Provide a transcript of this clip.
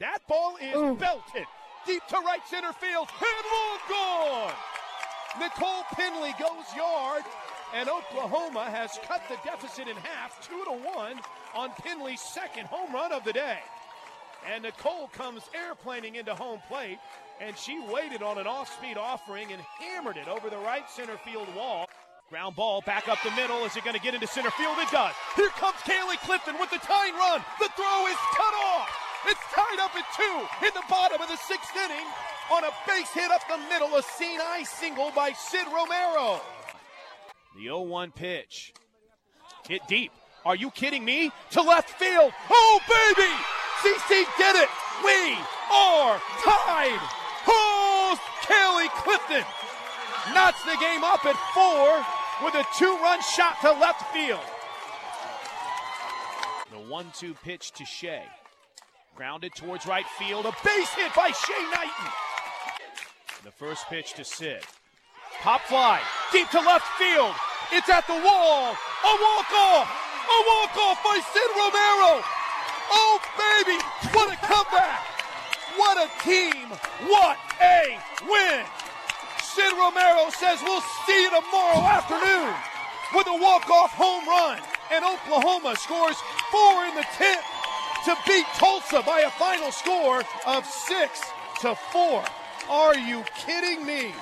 That ball is Ooh. belted deep to right center field and long gone. Nicole Pendley goes yard, and Oklahoma has cut the deficit in half, two to one, on Pendley's second home run of the day. And Nicole comes airplaning into home plate, and she waited on an off-speed offering and hammered it over the right center field wall. Ground ball back up the middle. Is it going to get into center field? It does. Here comes Caleigh Clifton with the tying run. The throw is cut off. It's tied up at two in the bottom of the sixth inning on a base hit up the middle. A scene eye single by Sid Romero. The 0 1 pitch. Hit deep. Are you kidding me? To left field. Oh, baby! CC did it! We are tied! Oh, Caleigh Clifton knots the game up at four with a two run shot to left field. The 1 2 pitch to Shay. Grounded towards right field. A base hit by Shay Knighton. The first pitch to Sid. Pop fly. Deep to left field. It's at the wall. A walk off. A walk off by Sid Romero. Oh, baby. What a comeback. What a team. What a win. Sid Romero says we'll see you tomorrow afternoon with a walk-off home run. And Oklahoma scores four in the 10th to beat Tulsa by a final score of six to four. Are you kidding me?